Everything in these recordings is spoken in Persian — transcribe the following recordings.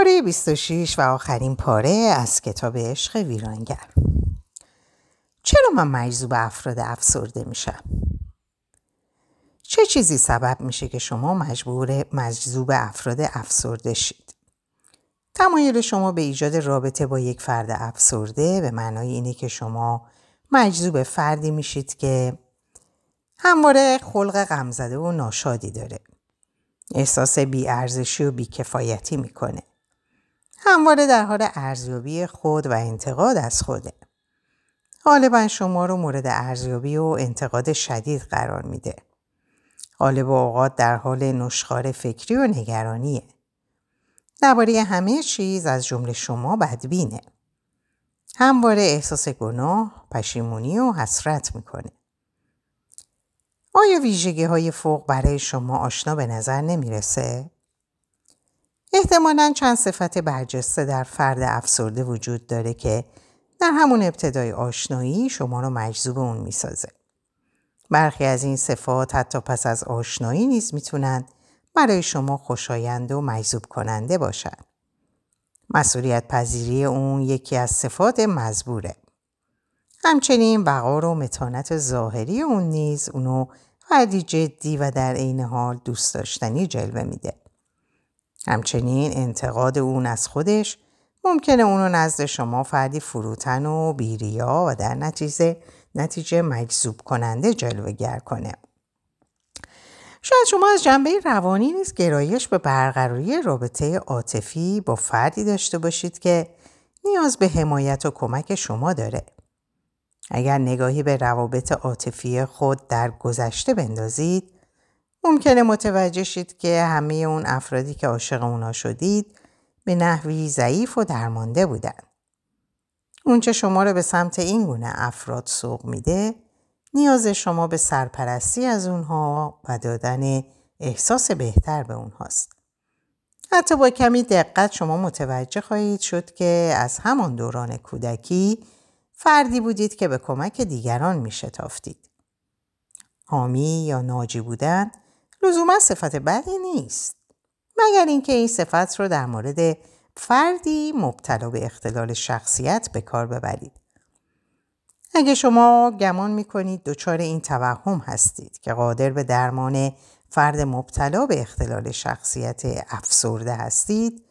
پاره 26 و آخرین پاره از کتاب عشق ویرانگر چرا من مجذوب افراد افسرده میشم؟ چه چیزی سبب میشه که شما مجبور مجذوب افراد افسرده شید؟ تمایل شما به ایجاد رابطه با یک فرد افسرده به معنای اینه که شما مجذوب فردی میشید که همواره خلق غمزده و ناشادی داره. احساس بیارزشی و بیکفایتی می‌کنه. همواره در حال ارزیابی خود و انتقاد از خوده. غالبا شما رو مورد ارزیابی و انتقاد شدید قرار میده. غالب اوقات در حال نشخار فکری و نگرانیه. درباره همه چیز از جمله شما بدبینه. همواره احساس گناه، پشیمونی و حسرت می‌کنه. آیا ویژگی های فوق برای شما آشنا به نظر نمی‌رسه؟ احتمالا چند صفت برجسته در فرد افسرده وجود داره که در همون ابتدای آشنایی شما رو مجذوب اون می‌سازه. برخی از این صفات حتی پس از آشنایی نیز می‌تونن برای شما خوشایند و مجذوب کننده باشن. مسئولیت پذیری اون یکی از صفات مزبوره. همچنین وقار و متانت ظاهری اون نیز اونو فردی جدی و در عین حال دوست داشتنی جلوه میده. همچنین انتقاد اون از خودش ممکنه اونو نزد شما فردی فروتن و بیریا و در نتیجه نتیجه مجذوب کننده جلوگر کنه. شاید شما از جنبه روانی نیز گرایش به برقراری رابطه عاطفی با فردی داشته باشید که نیاز به حمایت و کمک شما داره. اگر نگاهی به روابط عاطفی خود در گذشته بندازید ممکنه متوجه شید که همه اون افرادی که عاشق اونا شدید به نحوی ضعیف و درمانده بودن. اونچه شما رو به سمت این گونه افراد سوق میده نیاز شما به سرپرستی از اونها و دادن احساس بهتر به اونهاست. حتی با کمی دقت شما متوجه خواهید شد که از همان دوران کودکی فردی بودید که به کمک دیگران می شتافتید. حامی یا ناجی بودن لزوما صفت بدی نیست. مگر اینکه این صفت رو در مورد فردی مبتلا به اختلال شخصیت به کار ببرید. اگه شما گمان می کنید دچار این توهم هستید که قادر به درمان فرد مبتلا به اختلال شخصیت افسرده هستید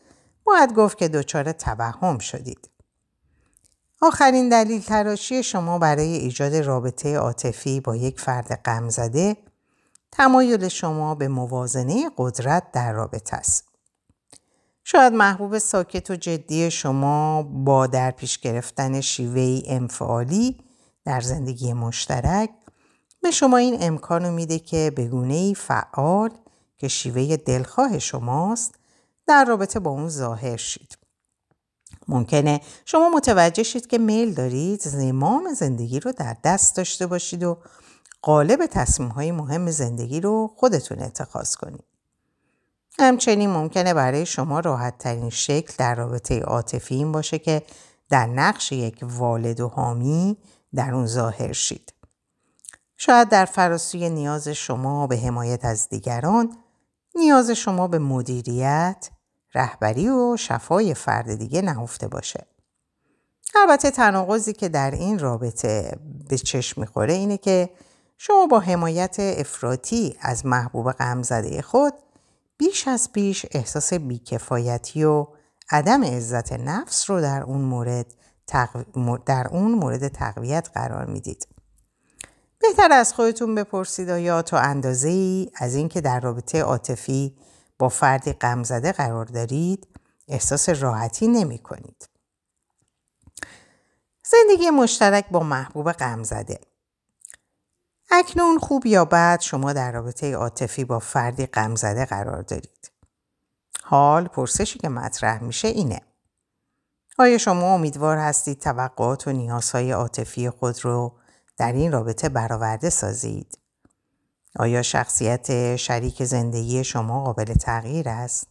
باید گفت که دچار توهم شدید. آخرین دلیل تراشی شما برای ایجاد رابطه عاطفی با یک فرد غمزده تمایل شما به موازنه قدرت در رابطه است. شاید محبوب ساکت و جدی شما با در پیش گرفتن شیوه انفعالی در زندگی مشترک به شما این امکان میده که به گونه فعال که شیوه دلخواه شماست در رابطه با اون ظاهر شید. ممکنه شما متوجه شید که میل دارید زمام زندگی رو در دست داشته باشید و قالب تصمیم های مهم زندگی رو خودتون اتخاذ کنید. همچنین ممکنه برای شما راحت ترین شکل در رابطه عاطفی این باشه که در نقش یک والد و حامی در اون ظاهر شید. شاید در فراسوی نیاز شما به حمایت از دیگران، نیاز شما به مدیریت، رهبری و شفای فرد دیگه نهفته باشه. البته تناقضی که در این رابطه به چشم می‌خوره اینه که شما با حمایت افراطی از محبوب غمزده خود بیش از پیش احساس بیکفایتی و عدم عزت نفس رو در اون مورد در اون مورد تقویت قرار می‌دید. بهتر از خودتون بپرسید آیا تا اندازه ای از اینکه در رابطه عاطفی با فردی غمزده قرار دارید احساس راحتی نمی کنید. زندگی مشترک با محبوب غمزده اکنون خوب یا بد شما در رابطه عاطفی با فردی غمزده قرار دارید. حال پرسشی که مطرح میشه اینه. آیا شما امیدوار هستید توقعات و نیازهای عاطفی خود رو در این رابطه برآورده سازید؟ آیا شخصیت شریک زندگی شما قابل تغییر است؟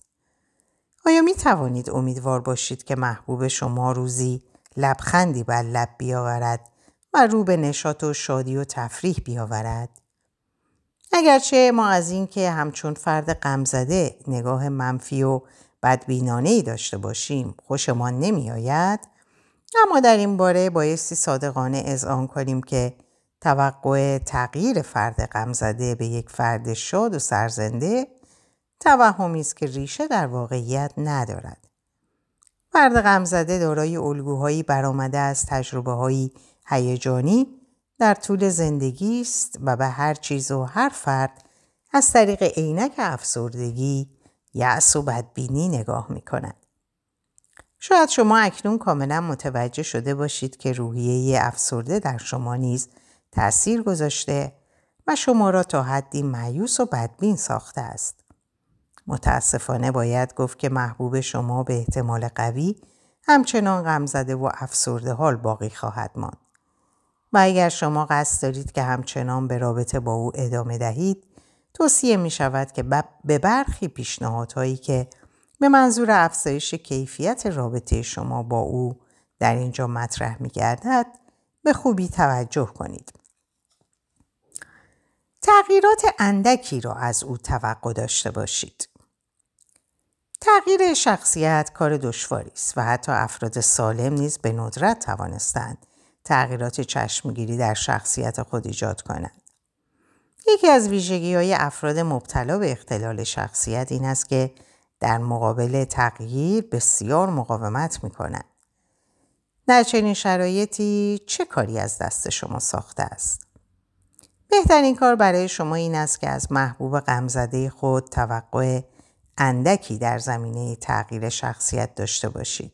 آیا می توانید امیدوار باشید که محبوب شما روزی لبخندی بر لب بیاورد و رو به نشاط و شادی و تفریح بیاورد؟ اگرچه ما از اینکه همچون فرد غمزده نگاه منفی و بدبینانه ای داشته باشیم خوشمان نمی آید اما در این باره بایستی صادقانه اذعان کنیم که توقع تغییر فرد غمزده به یک فرد شاد و سرزنده توهمی است که ریشه در واقعیت ندارد فرد غمزده دارای الگوهایی برآمده از تجربه هایی هیجانی در طول زندگی است و به هر چیز و هر فرد از طریق عینک افسردگی یأس و بدبینی نگاه می کند. شاید شما اکنون کاملا متوجه شده باشید که روحیه افسرده در شما نیز تأثیر گذاشته و شما را تا حدی معیوس و بدبین ساخته است. متاسفانه باید گفت که محبوب شما به احتمال قوی همچنان غمزده و افسرده حال باقی خواهد ماند. و اگر شما قصد دارید که همچنان به رابطه با او ادامه دهید توصیه می شود که به برخی پیشنهادهایی که به منظور افزایش کیفیت رابطه شما با او در اینجا مطرح می گردد به خوبی توجه کنید. تغییرات اندکی را از او توقع داشته باشید. تغییر شخصیت کار دشواری است و حتی افراد سالم نیز به ندرت توانستند تغییرات چشمگیری در شخصیت خود ایجاد کنند. یکی از ویژگی های افراد مبتلا به اختلال شخصیت این است که در مقابل تغییر بسیار مقاومت می کنند. در چنین شرایطی چه کاری از دست شما ساخته است؟ بهترین کار برای شما این است که از محبوب غمزده خود توقع اندکی در زمینه تغییر شخصیت داشته باشید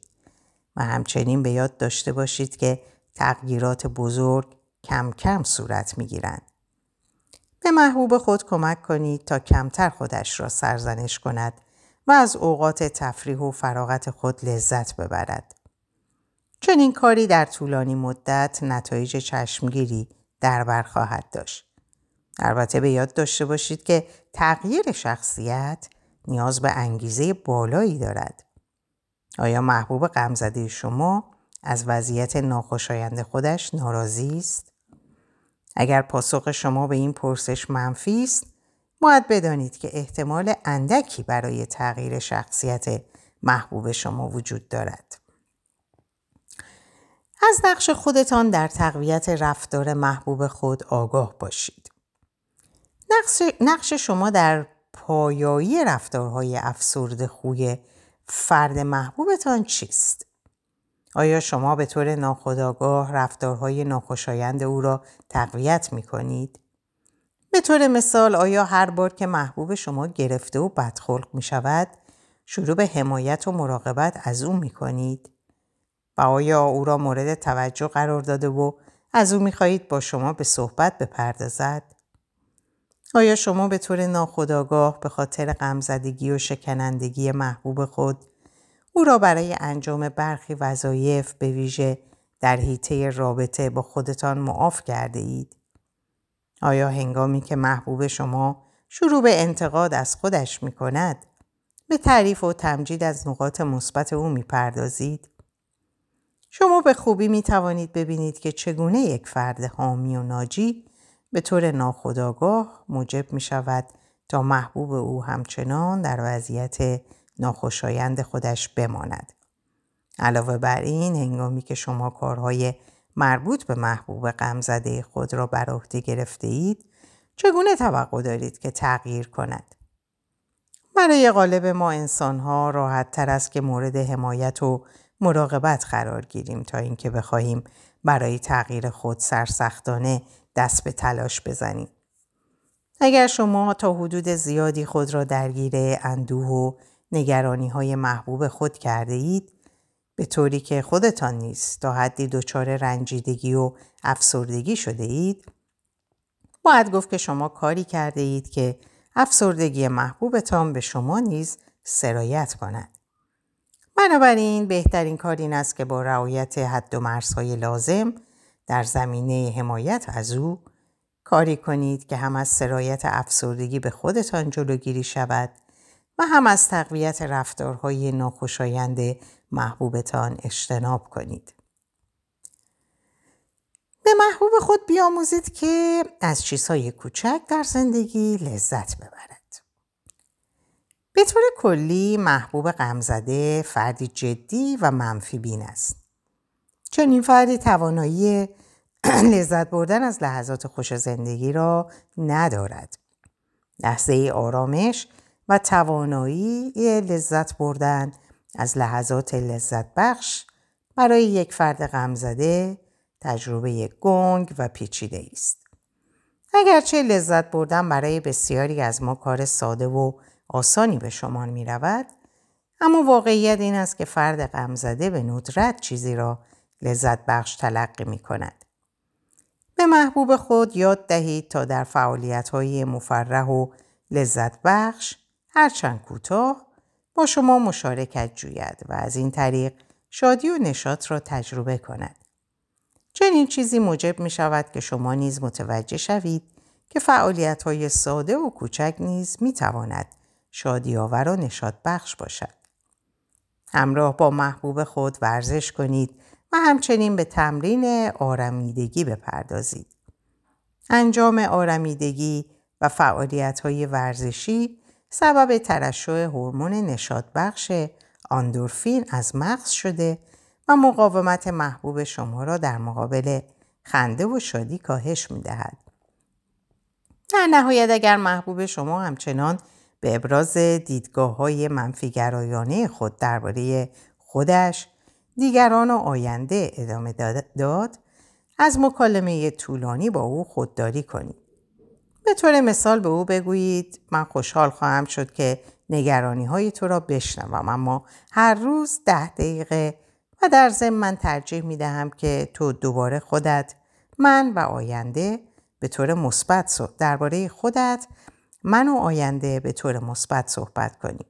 و همچنین به یاد داشته باشید که تغییرات بزرگ کم کم صورت می گیرند. به محبوب خود کمک کنید تا کمتر خودش را سرزنش کند و از اوقات تفریح و فراغت خود لذت ببرد. چنین کاری در طولانی مدت نتایج چشمگیری در بر خواهد داشت. البته به یاد داشته باشید که تغییر شخصیت نیاز به انگیزه بالایی دارد. آیا محبوب غمزده شما از وضعیت ناخوشایند خودش ناراضی است؟ اگر پاسخ شما به این پرسش منفی است، باید بدانید که احتمال اندکی برای تغییر شخصیت محبوب شما وجود دارد. از نقش خودتان در تقویت رفتار محبوب خود آگاه باشید. نقش, شما در پایایی رفتارهای افسرد خوی فرد محبوبتان چیست؟ آیا شما به طور ناخودآگاه رفتارهای ناخوشایند او را تقویت می کنید؟ به طور مثال آیا هر بار که محبوب شما گرفته و بدخلق می شود شروع به حمایت و مراقبت از او می کنید؟ و آیا او را مورد توجه قرار داده و از او می خواهید با شما به صحبت بپردازد؟ آیا شما به طور ناخودآگاه به خاطر غمزدگی و شکنندگی محبوب خود او را برای انجام برخی وظایف به ویژه در حیطه رابطه با خودتان معاف کرده اید؟ آیا هنگامی که محبوب شما شروع به انتقاد از خودش می کند به تعریف و تمجید از نقاط مثبت او می پردازید؟ شما به خوبی می توانید ببینید که چگونه یک فرد حامی و ناجی به طور ناخودآگاه موجب می شود تا محبوب او همچنان در وضعیت ناخوشایند خودش بماند. علاوه بر این هنگامی که شما کارهای مربوط به محبوب غمزده خود را بر عهده گرفته اید چگونه توقع دارید که تغییر کند برای غالب ما انسانها راحت تر است که مورد حمایت و مراقبت قرار گیریم تا اینکه بخواهیم برای تغییر خود سرسختانه دست به تلاش بزنیم اگر شما تا حدود زیادی خود را درگیر اندوه و نگرانی های محبوب خود کرده اید به طوری که خودتان نیست تا حدی دچار رنجیدگی و افسردگی شده اید باید گفت که شما کاری کرده اید که افسردگی محبوبتان به شما نیز سرایت کند. بنابراین بهترین کار این است که با رعایت حد و مرزهای لازم در زمینه حمایت از او کاری کنید که هم از سرایت افسردگی به خودتان جلوگیری شود و هم از تقویت رفتارهای ناخوشایند محبوبتان اجتناب کنید. به محبوب خود بیاموزید که از چیزهای کوچک در زندگی لذت ببرد. به طور کلی محبوب غمزده فردی جدی و منفی بین است. چون این فردی توانایی لذت بردن از لحظات خوش زندگی را ندارد. لحظه آرامش و توانایی لذت بردن از لحظات لذت بخش برای یک فرد غمزده تجربه گنگ و پیچیده است. اگرچه لذت بردن برای بسیاری از ما کار ساده و آسانی به شما می رود، اما واقعیت این است که فرد غمزده به ندرت چیزی را لذت بخش تلقی می کند. به محبوب خود یاد دهید تا در فعالیت های مفرح و لذت بخش هرچند کوتاه با شما مشارکت جوید و از این طریق شادی و نشاط را تجربه کند. چنین چیزی موجب می شود که شما نیز متوجه شوید که فعالیت های ساده و کوچک نیز می تواند شادی آور و نشاط بخش باشد. همراه با محبوب خود ورزش کنید و همچنین به تمرین آرمیدگی بپردازید. انجام آرمیدگی و فعالیت های ورزشی سبب ترشح هورمون نشاط بخش آندورفین از مغز شده و مقاومت محبوب شما را در مقابل خنده و شادی کاهش می دهد. در نهایت اگر محبوب شما همچنان به ابراز دیدگاه های منفیگرایانه خود درباره خودش، دیگران و آینده ادامه داد، از مکالمه طولانی با او خودداری کنید. به طور مثال به او بگویید من خوشحال خواهم شد که نگرانی های تو را بشنوم اما هر روز ده دقیقه و در ضمن من ترجیح می دهم که تو دوباره خودت من و آینده به طور مثبت درباره خودت من و آینده به طور مثبت صحبت کنیم.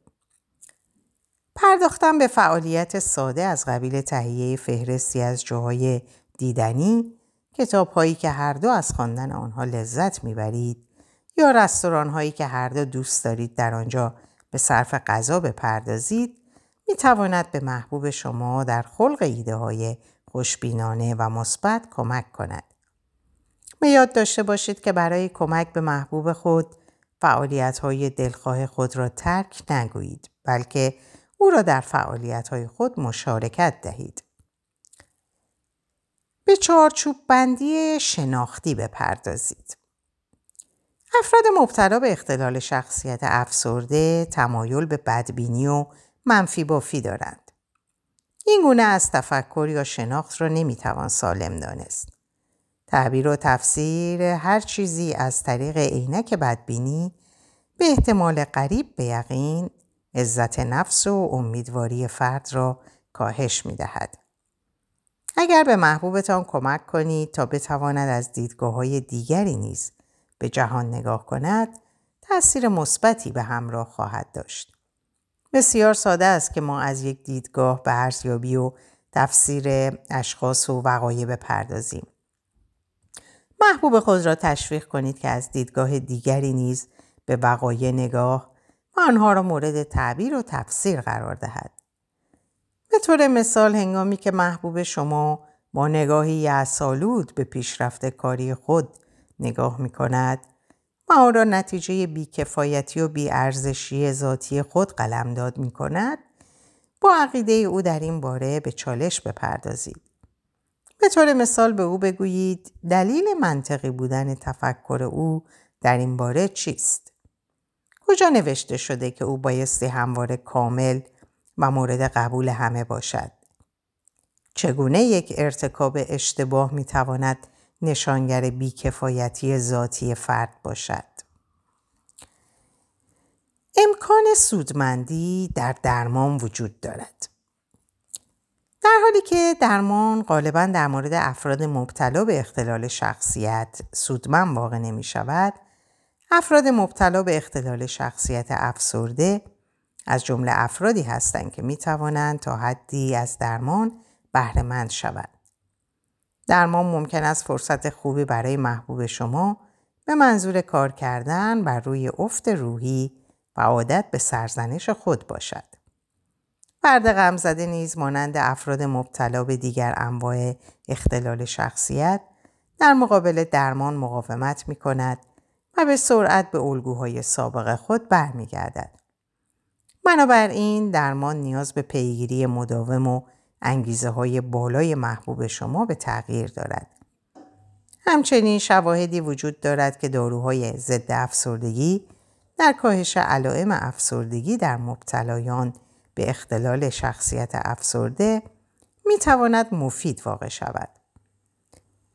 پرداختن به فعالیت ساده از قبیل تهیه فهرستی از جاهای دیدنی کتاب هایی که هر دو از خواندن آنها لذت می‌برید یا رستوران هایی که هر دو دوست دارید در آنجا به صرف غذا بپردازید می تواند به محبوب شما در خلق ایده های خوشبینانه و مثبت کمک کند. به یاد داشته باشید که برای کمک به محبوب خود فعالیت های دلخواه خود را ترک نگویید بلکه او را در فعالیت های خود مشارکت دهید. به چارچوب بندی شناختی بپردازید. افراد مبتلا به اختلال شخصیت افسرده تمایل به بدبینی و منفی بافی دارند. این گونه از تفکر یا شناخت را نمی‌توان سالم دانست. تعبیر و تفسیر هر چیزی از طریق عینک بدبینی به احتمال قریب به یقین عزت نفس و امیدواری فرد را کاهش می دهد. اگر به محبوبتان کمک کنید تا بتواند از دیدگاه های دیگری نیز به جهان نگاه کند تاثیر مثبتی به همراه خواهد داشت. بسیار ساده است که ما از یک دیدگاه به ارزیابی و تفسیر اشخاص و وقایع بپردازیم. محبوب خود را تشویق کنید که از دیدگاه دیگری نیز به وقایع نگاه و آنها را مورد تعبیر و تفسیر قرار دهد. به طور مثال هنگامی که محبوب شما با نگاهی اصالود به پیشرفت کاری خود نگاه می کند و آن را نتیجه بیکفایتی و بیارزشی ذاتی خود قلمداد می کند با عقیده او در این باره به چالش بپردازید. به طور مثال به او بگویید دلیل منطقی بودن تفکر او در این باره چیست؟ کجا نوشته شده که او بایستی همواره کامل و مورد قبول همه باشد؟ چگونه یک ارتکاب اشتباه می تواند نشانگر بیکفایتی ذاتی فرد باشد. امکان سودمندی در درمان وجود دارد. در حالی که درمان غالبا در مورد افراد مبتلا به اختلال شخصیت سودمند واقع نمی شود، افراد مبتلا به اختلال شخصیت افسرده از جمله افرادی هستند که می توانند تا حدی از درمان بهرهمند شوند. درمان ممکن است فرصت خوبی برای محبوب شما به منظور کار کردن بر روی افت روحی و عادت به سرزنش خود باشد. فرد غمزده نیز مانند افراد مبتلا به دیگر انواع اختلال شخصیت در مقابل درمان مقاومت می کند و به سرعت به الگوهای سابق خود برمیگردد. بنابراین درمان نیاز به پیگیری مداوم و انگیزه های بالای محبوب شما به تغییر دارد. همچنین شواهدی وجود دارد که داروهای ضد افسردگی در کاهش علائم افسردگی در مبتلایان به اختلال شخصیت افسرده می تواند مفید واقع شود.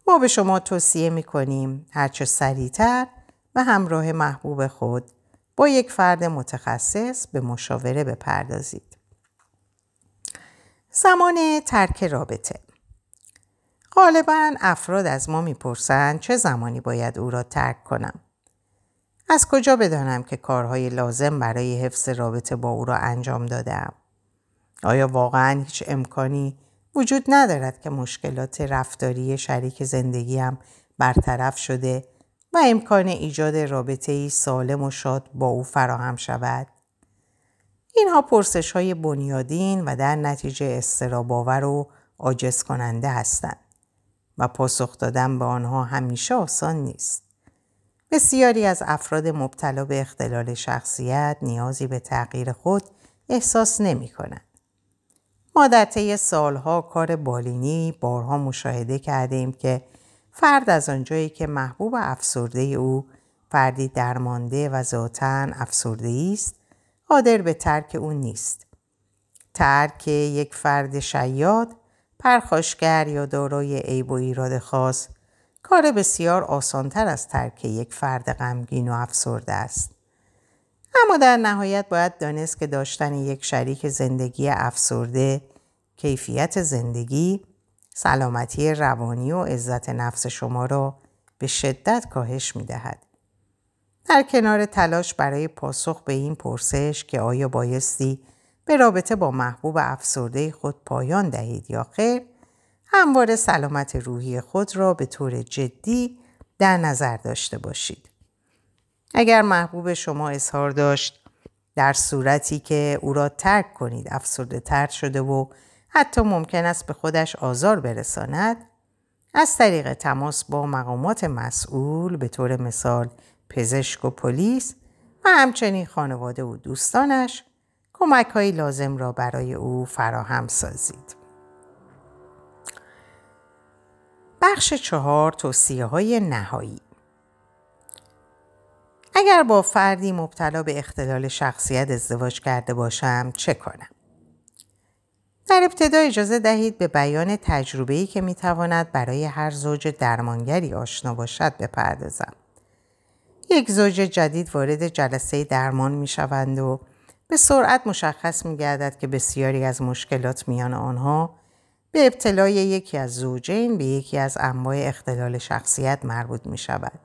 ما به شما توصیه می کنیم هرچه سریعتر و همراه محبوب خود با یک فرد متخصص به مشاوره بپردازید. زمان ترک رابطه غالبا افراد از ما می‌پرسند چه زمانی باید او را ترک کنم. از کجا بدانم که کارهای لازم برای حفظ رابطه با او را انجام دادم؟ آیا واقعا هیچ امکانی وجود ندارد که مشکلات رفتاری شریک زندگیم برطرف شده و امکان ایجاد رابطه ای سالم و شاد با او فراهم شود؟ اینها پرسش های بنیادین و در نتیجه استراباور و عاجز کننده هستند و پاسخ دادن به آنها همیشه آسان نیست. بسیاری از افراد مبتلا به اختلال شخصیت نیازی به تغییر خود احساس نمی کنند. ما در طی سالها کار بالینی بارها مشاهده کردیم که فرد از آنجایی که محبوب افسرده او فردی درمانده و ذاتا افسرده است قادر به ترک او نیست. ترک یک فرد شیاد پرخاشگر یا دارای عیب و ایراد خاص کار بسیار آسانتر از ترک یک فرد غمگین و افسرده است. اما در نهایت باید دانست که داشتن یک شریک زندگی افسرده کیفیت زندگی، سلامتی روانی و عزت نفس شما را به شدت کاهش می دهد. در کنار تلاش برای پاسخ به این پرسش که آیا بایستی به رابطه با محبوب افسرده خود پایان دهید یا خیر همواره سلامت روحی خود را به طور جدی در نظر داشته باشید. اگر محبوب شما اظهار داشت در صورتی که او را ترک کنید افسرده تر شده و حتی ممکن است به خودش آزار برساند از طریق تماس با مقامات مسئول به طور مثال پزشک و پلیس و همچنین خانواده و دوستانش کمک های لازم را برای او فراهم سازید. بخش چهار توصیه های نهایی اگر با فردی مبتلا به اختلال شخصیت ازدواج کرده باشم چه کنم؟ در ابتدا اجازه دهید به بیان تجربه‌ای که می‌تواند برای هر زوج درمانگری آشنا باشد بپردازم. یک زوج جدید وارد جلسه درمان می شوند و به سرعت مشخص می گردد که بسیاری از مشکلات میان آنها به ابتلای یکی از زوجین به یکی از انواع اختلال شخصیت مربوط می شود.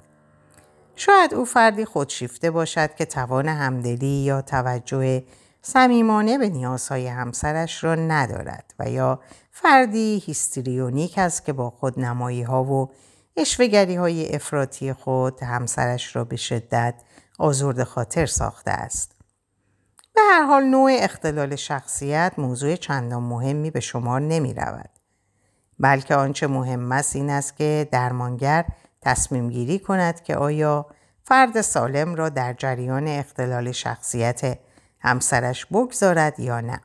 شاید او فردی خودشیفته باشد که توان همدلی یا توجه صمیمانه به نیازهای همسرش را ندارد و یا فردی هیستریونیک است که با خود نمایی ها و اشوگری های افراطی خود همسرش را به شدت آزرد خاطر ساخته است. به هر حال نوع اختلال شخصیت موضوع چندان مهمی به شمار نمی رود. بلکه آنچه مهم است این است که درمانگر تصمیم گیری کند که آیا فرد سالم را در جریان اختلال شخصیت همسرش بگذارد یا نه.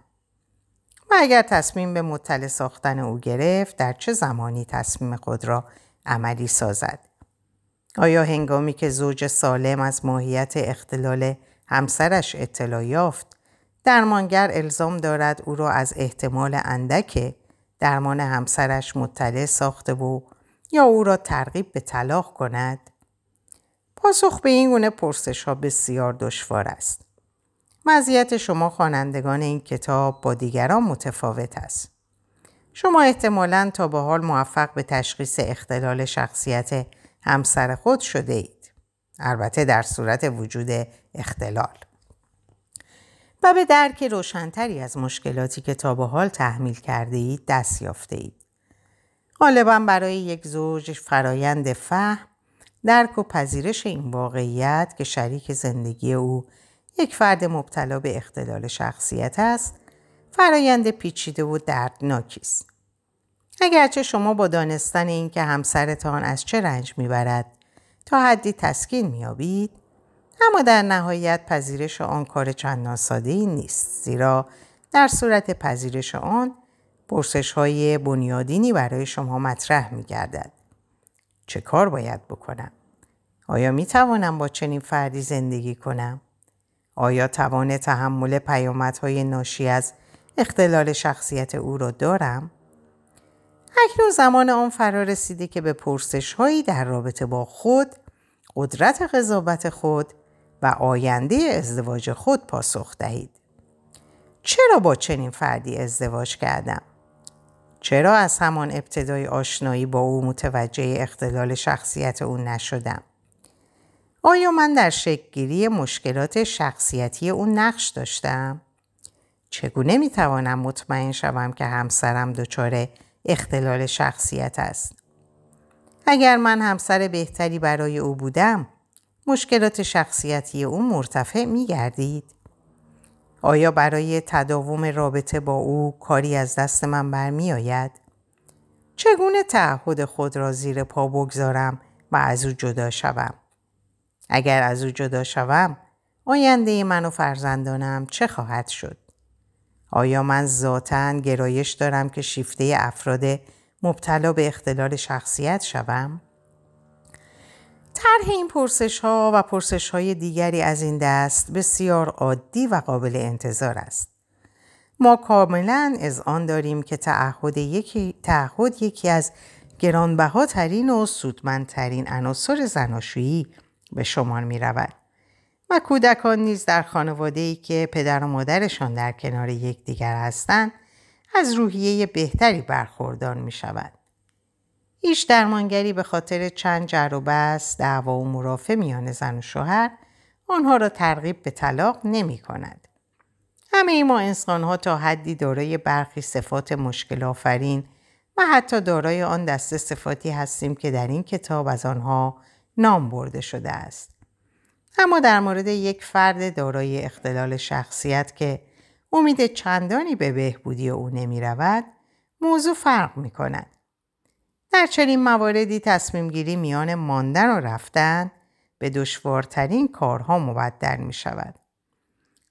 و اگر تصمیم به مطلع ساختن او گرفت در چه زمانی تصمیم خود را عملی سازد. آیا هنگامی که زوج سالم از ماهیت اختلال همسرش اطلاع یافت درمانگر الزام دارد او را از احتمال اندک درمان همسرش مطلع ساخته و یا او را ترغیب به طلاق کند؟ پاسخ به این گونه پرسش ها بسیار دشوار است. مزیت شما خوانندگان این کتاب با دیگران متفاوت است. شما احتمالا تا به حال موفق به تشخیص اختلال شخصیت همسر خود شده اید. البته در صورت وجود اختلال. و به درک روشنتری از مشکلاتی که تا به حال تحمیل کرده اید دست یافته اید. غالبا برای یک زوج فرایند فهم درک و پذیرش این واقعیت که شریک زندگی او یک فرد مبتلا به اختلال شخصیت است فرایند پیچیده و دردناکی است اگرچه شما با دانستن اینکه همسرتان از چه رنج می‌برد تا حدی تسکین میابید اما در نهایت پذیرش آن کار چندان ساده ای نیست زیرا در صورت پذیرش آن پرسش های بنیادینی برای شما مطرح می گردد. چه کار باید بکنم؟ آیا می توانم با چنین فردی زندگی کنم؟ آیا توان تحمل پیامدهای ناشی از اختلال شخصیت او را دارم؟ اکنون زمان آن فرا رسیده که به پرسش هایی در رابطه با خود، قدرت قضاوت خود و آینده ازدواج خود پاسخ دهید. چرا با چنین فردی ازدواج کردم؟ چرا از همان ابتدای آشنایی با او متوجه اختلال شخصیت او نشدم؟ آیا من در شکلگیری مشکلات شخصیتی او نقش داشتم؟ چگونه می توانم مطمئن شوم که همسرم دچار اختلال شخصیت است؟ اگر من همسر بهتری برای او بودم، مشکلات شخصیتی او مرتفع می گردید؟ آیا برای تداوم رابطه با او کاری از دست من برمی آید؟ چگونه تعهد خود را زیر پا بگذارم و از او جدا شوم؟ اگر از او جدا شوم آینده من و فرزندانم چه خواهد شد؟ آیا من ذاتا گرایش دارم که شیفته افراد مبتلا به اختلال شخصیت شوم؟ طرح این پرسش ها و پرسش های دیگری از این دست بسیار عادی و قابل انتظار است. ما کاملا از آن داریم که تعهد یکی, تعهد یکی از گرانبهاترین و سودمندترین عناصر زناشویی به شمار می رود. و کودکان نیز در خانواده ای که پدر و مادرشان در کنار یکدیگر هستند از روحیه بهتری برخوردار می شود. هیچ درمانگری به خاطر چند جر و بس دعوا و مرافع میان زن و شوهر آنها را ترغیب به طلاق نمی کند. همه ای ما انسان ها تا حدی دارای برخی صفات مشکل آفرین و حتی دارای آن دسته صفاتی هستیم که در این کتاب از آنها نام برده شده است. اما در مورد یک فرد دارای اختلال شخصیت که امید چندانی به بهبودی او نمی رود، موضوع فرق می کند. در چنین مواردی تصمیم گیری میان ماندن و رفتن به دشوارترین کارها مبدل می شود.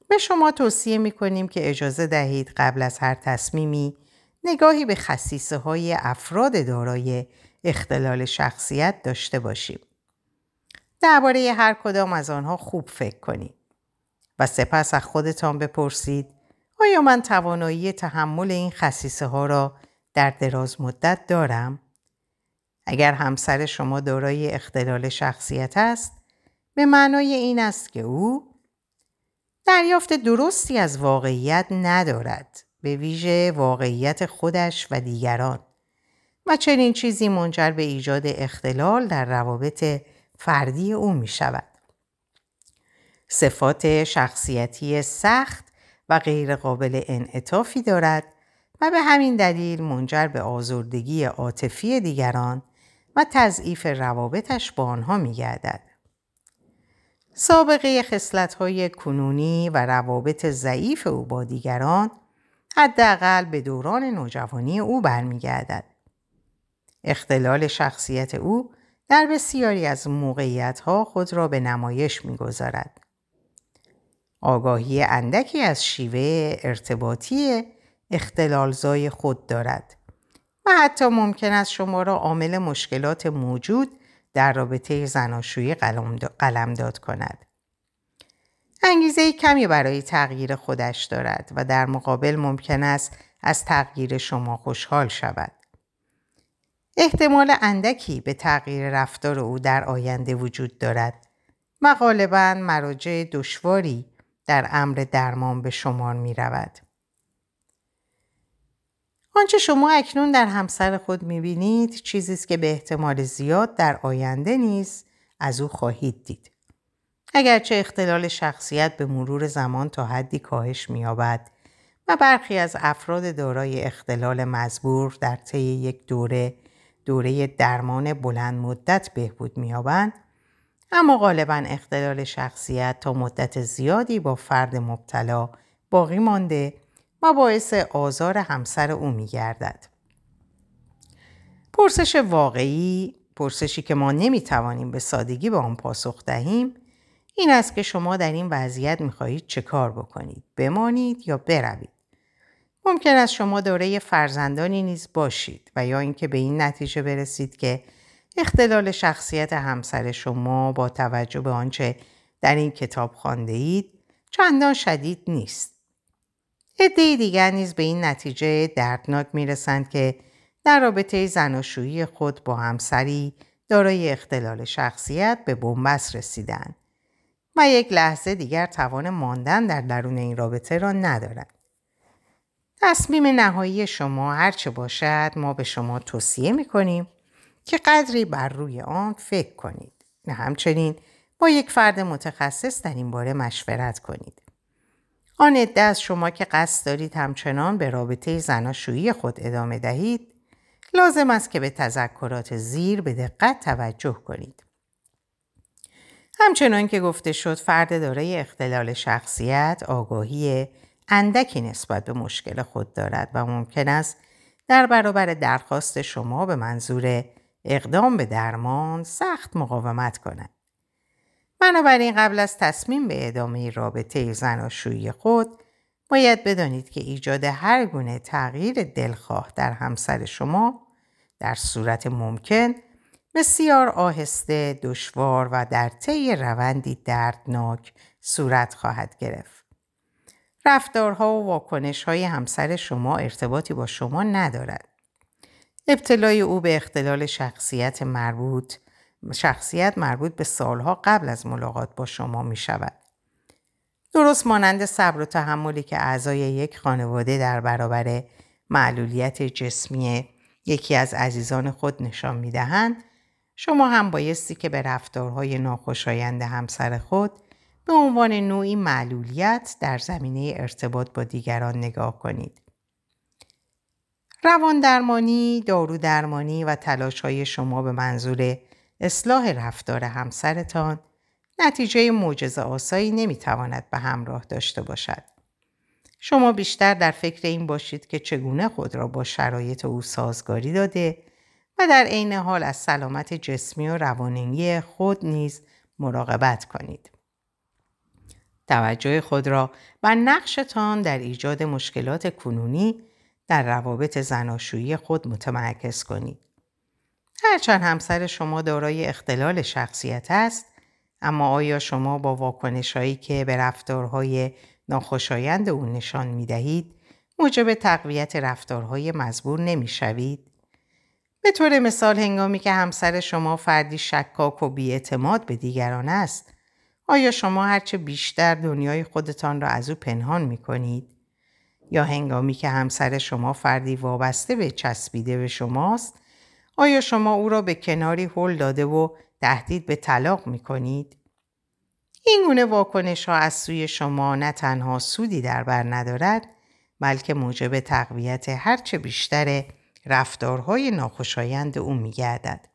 به شما توصیه می کنیم که اجازه دهید قبل از هر تصمیمی نگاهی به خصیصه های افراد دارای اختلال شخصیت داشته باشیم. درباره هر کدام از آنها خوب فکر کنید و سپس از خودتان بپرسید آیا من توانایی تحمل این خصیصه ها را در دراز مدت دارم؟ اگر همسر شما دارای اختلال شخصیت است به معنای این است که او دریافت درستی از واقعیت ندارد به ویژه واقعیت خودش و دیگران و چنین چیزی منجر به ایجاد اختلال در روابط فردی او می شود. صفات شخصیتی سخت و غیرقابل انعطافی دارد و به همین دلیل منجر به آزردگی عاطفی دیگران و تضعیف روابطش با آنها می گردد. سابقه های کنونی و روابط ضعیف او با دیگران حداقل به دوران نوجوانی او برمیگردد. اختلال شخصیت او در بسیاری از موقعیت ها خود را به نمایش می‌گذارد. آگاهی اندکی از شیوه ارتباطی اختلالزای خود دارد و حتی ممکن است شما را عامل مشکلات موجود در رابطه زناشویی قلمداد کند. انگیزه کمی برای تغییر خودش دارد و در مقابل ممکن است از تغییر شما خوشحال شود. احتمال اندکی به تغییر رفتار او در آینده وجود دارد و غالبا مراجع دشواری در امر درمان به شمار می رود. آنچه شما اکنون در همسر خود می بینید چیزی است که به احتمال زیاد در آینده نیز از او خواهید دید. اگرچه اختلال شخصیت به مرور زمان تا حدی کاهش می‌یابد و برخی از افراد دارای اختلال مزبور در طی یک دوره دوره درمان بلند مدت بهبود می‌یابند اما غالبا اختلال شخصیت تا مدت زیادی با فرد مبتلا باقی مانده و باعث آزار همسر او می گردد. پرسش واقعی، پرسشی که ما نمی توانیم به سادگی به آن پاسخ دهیم، این است که شما در این وضعیت می‌خواهید چه کار بکنید بمانید یا بروید ممکن است شما دوره فرزندانی نیز باشید و یا اینکه به این نتیجه برسید که اختلال شخصیت همسر شما با توجه به آنچه در این کتاب خانده اید چندان شدید نیست. عده دیگر نیز به این نتیجه دردناک می‌رسند که در رابطه زناشویی خود با همسری دارای اختلال شخصیت به بنبست رسیدند و یک لحظه دیگر توان ماندن در درون این رابطه را ندارند. تصمیم نهایی شما هرچه باشد ما به شما توصیه می کنیم که قدری بر روی آن فکر کنید. نه همچنین با یک فرد متخصص در این باره مشورت کنید. آن عده از شما که قصد دارید همچنان به رابطه زناشویی خود ادامه دهید لازم است که به تذکرات زیر به دقت توجه کنید. همچنان که گفته شد فرد دارای اختلال شخصیت آگاهی اندکی نسبت به مشکل خود دارد و ممکن است در برابر درخواست شما به منظور اقدام به درمان سخت مقاومت کند. بنابراین قبل از تصمیم به ادامه رابطه زناشویی خود باید بدانید که ایجاد هر گونه تغییر دلخواه در همسر شما در صورت ممکن بسیار آهسته، دشوار و در طی روندی دردناک صورت خواهد گرفت. رفتارها و واکنش های همسر شما ارتباطی با شما ندارد. ابتلای او به اختلال شخصیت مربوط شخصیت مربوط به سالها قبل از ملاقات با شما می شود. درست مانند صبر و تحملی که اعضای یک خانواده در برابر معلولیت جسمی یکی از عزیزان خود نشان می دهند، شما هم بایستی که به رفتارهای ناخوشایند همسر خود به عنوان نوعی معلولیت در زمینه ارتباط با دیگران نگاه کنید. روان درمانی، دارو درمانی و تلاش های شما به منظور اصلاح رفتار همسرتان نتیجه معجزه آسایی نمی‌تواند به همراه داشته باشد. شما بیشتر در فکر این باشید که چگونه خود را با شرایط او سازگاری داده و در عین حال از سلامت جسمی و روانینگی خود نیز مراقبت کنید. توجه خود را بر نقشتان در ایجاد مشکلات کنونی در روابط زناشویی خود متمرکز کنید. هرچند همسر شما دارای اختلال شخصیت است اما آیا شما با واکنش هایی که به رفتارهای ناخوشایند او نشان می دهید موجب تقویت رفتارهای مزبور نمی شوید؟ به طور مثال هنگامی که همسر شما فردی شکاک و بیاعتماد به دیگران است آیا شما هرچه بیشتر دنیای خودتان را از او پنهان می کنید؟ یا هنگامی که همسر شما فردی وابسته به چسبیده به شماست آیا شما او را به کناری هل داده و تهدید به طلاق می کنید؟ این گونه واکنش ها از سوی شما نه تنها سودی در بر ندارد بلکه موجب تقویت هرچه بیشتر رفتارهای ناخوشایند او می گردد.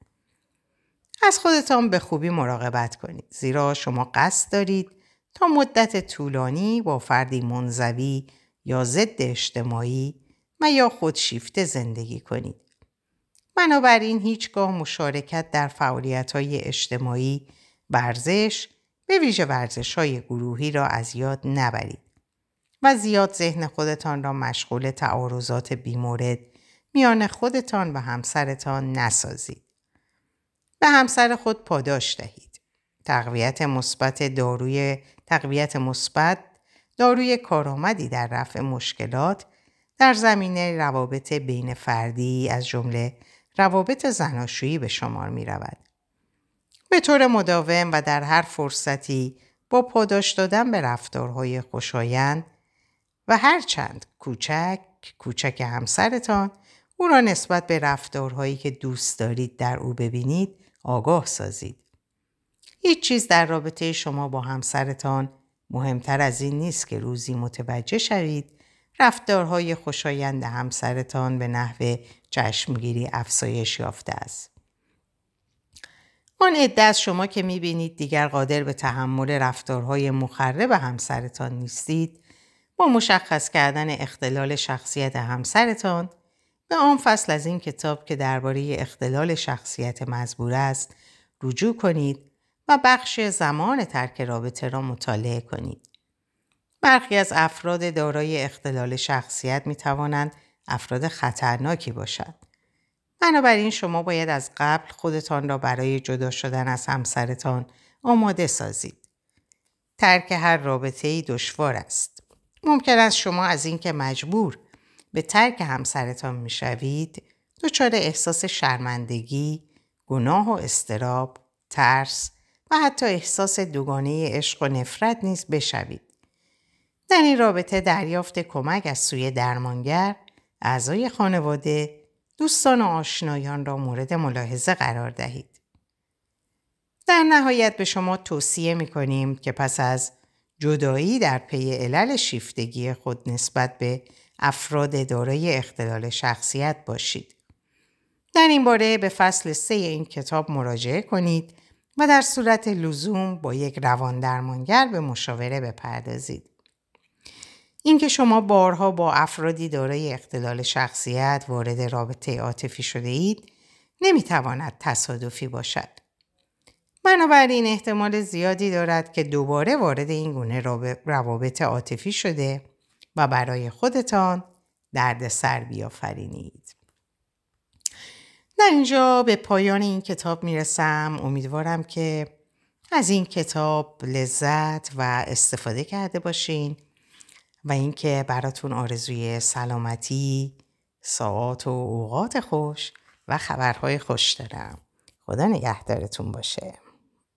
از خودتان به خوبی مراقبت کنید زیرا شما قصد دارید تا مدت طولانی با فردی منزوی یا ضد اجتماعی و یا خودشیفته زندگی کنید. بنابراین هیچگاه مشارکت در فعالیت های اجتماعی ورزش به ویژه ورزش های گروهی را از یاد نبرید و زیاد ذهن خودتان را مشغول تعارضات بیمورد میان خودتان و همسرتان نسازید. به همسر خود پاداش دهید. تقویت مثبت داروی تقویت مثبت داروی کارآمدی در رفع مشکلات در زمینه روابط بین فردی از جمله روابط زناشویی به شمار می رود. به طور مداوم و در هر فرصتی با پاداش دادن به رفتارهای خوشایند و هرچند کوچک کوچک همسرتان او را نسبت به رفتارهایی که دوست دارید در او ببینید آگاه سازید. هیچ چیز در رابطه شما با همسرتان مهمتر از این نیست که روزی متوجه شوید رفتارهای خوشایند همسرتان به نحو چشمگیری افزایش یافته است. آن عده از شما که می‌بینید دیگر قادر به تحمل رفتارهای مخرب همسرتان نیستید با مشخص کردن اختلال شخصیت همسرتان به آن فصل از این کتاب که درباره اختلال شخصیت مزبور است رجوع کنید و بخش زمان ترک رابطه را مطالعه کنید. برخی از افراد دارای اختلال شخصیت می توانند افراد خطرناکی باشند. بنابراین شما باید از قبل خودتان را برای جدا شدن از همسرتان آماده سازید. ترک هر رابطه ای دشوار است. ممکن است شما از اینکه مجبور به ترک همسرتان می‌شوید دچار احساس شرمندگی، گناه و استراب، ترس و حتی احساس دوگانه عشق و نفرت نیز بشوید. در این رابطه دریافت کمک از سوی درمانگر، اعضای خانواده، دوستان و آشنایان را مورد ملاحظه قرار دهید. در نهایت به شما توصیه می کنیم که پس از جدایی در پی علل شیفتگی خود نسبت به افراد دارای اختلال شخصیت باشید. در این باره به فصل سه این کتاب مراجعه کنید و در صورت لزوم با یک روان درمانگر به مشاوره بپردازید. اینکه شما بارها با افرادی دارای اختلال شخصیت وارد رابطه عاطفی شده اید نمی‌تواند تصادفی باشد. بنابراین احتمال زیادی دارد که دوباره وارد این گونه روابط عاطفی شده و برای خودتان دردسر بیافرینید. در اینجا به پایان این کتاب می‌رسم. امیدوارم که از این کتاب لذت و استفاده کرده باشین و اینکه براتون آرزوی سلامتی ساعات و اوقات خوش و خبرهای خوش دارم. خدا نگهدارتون باشه.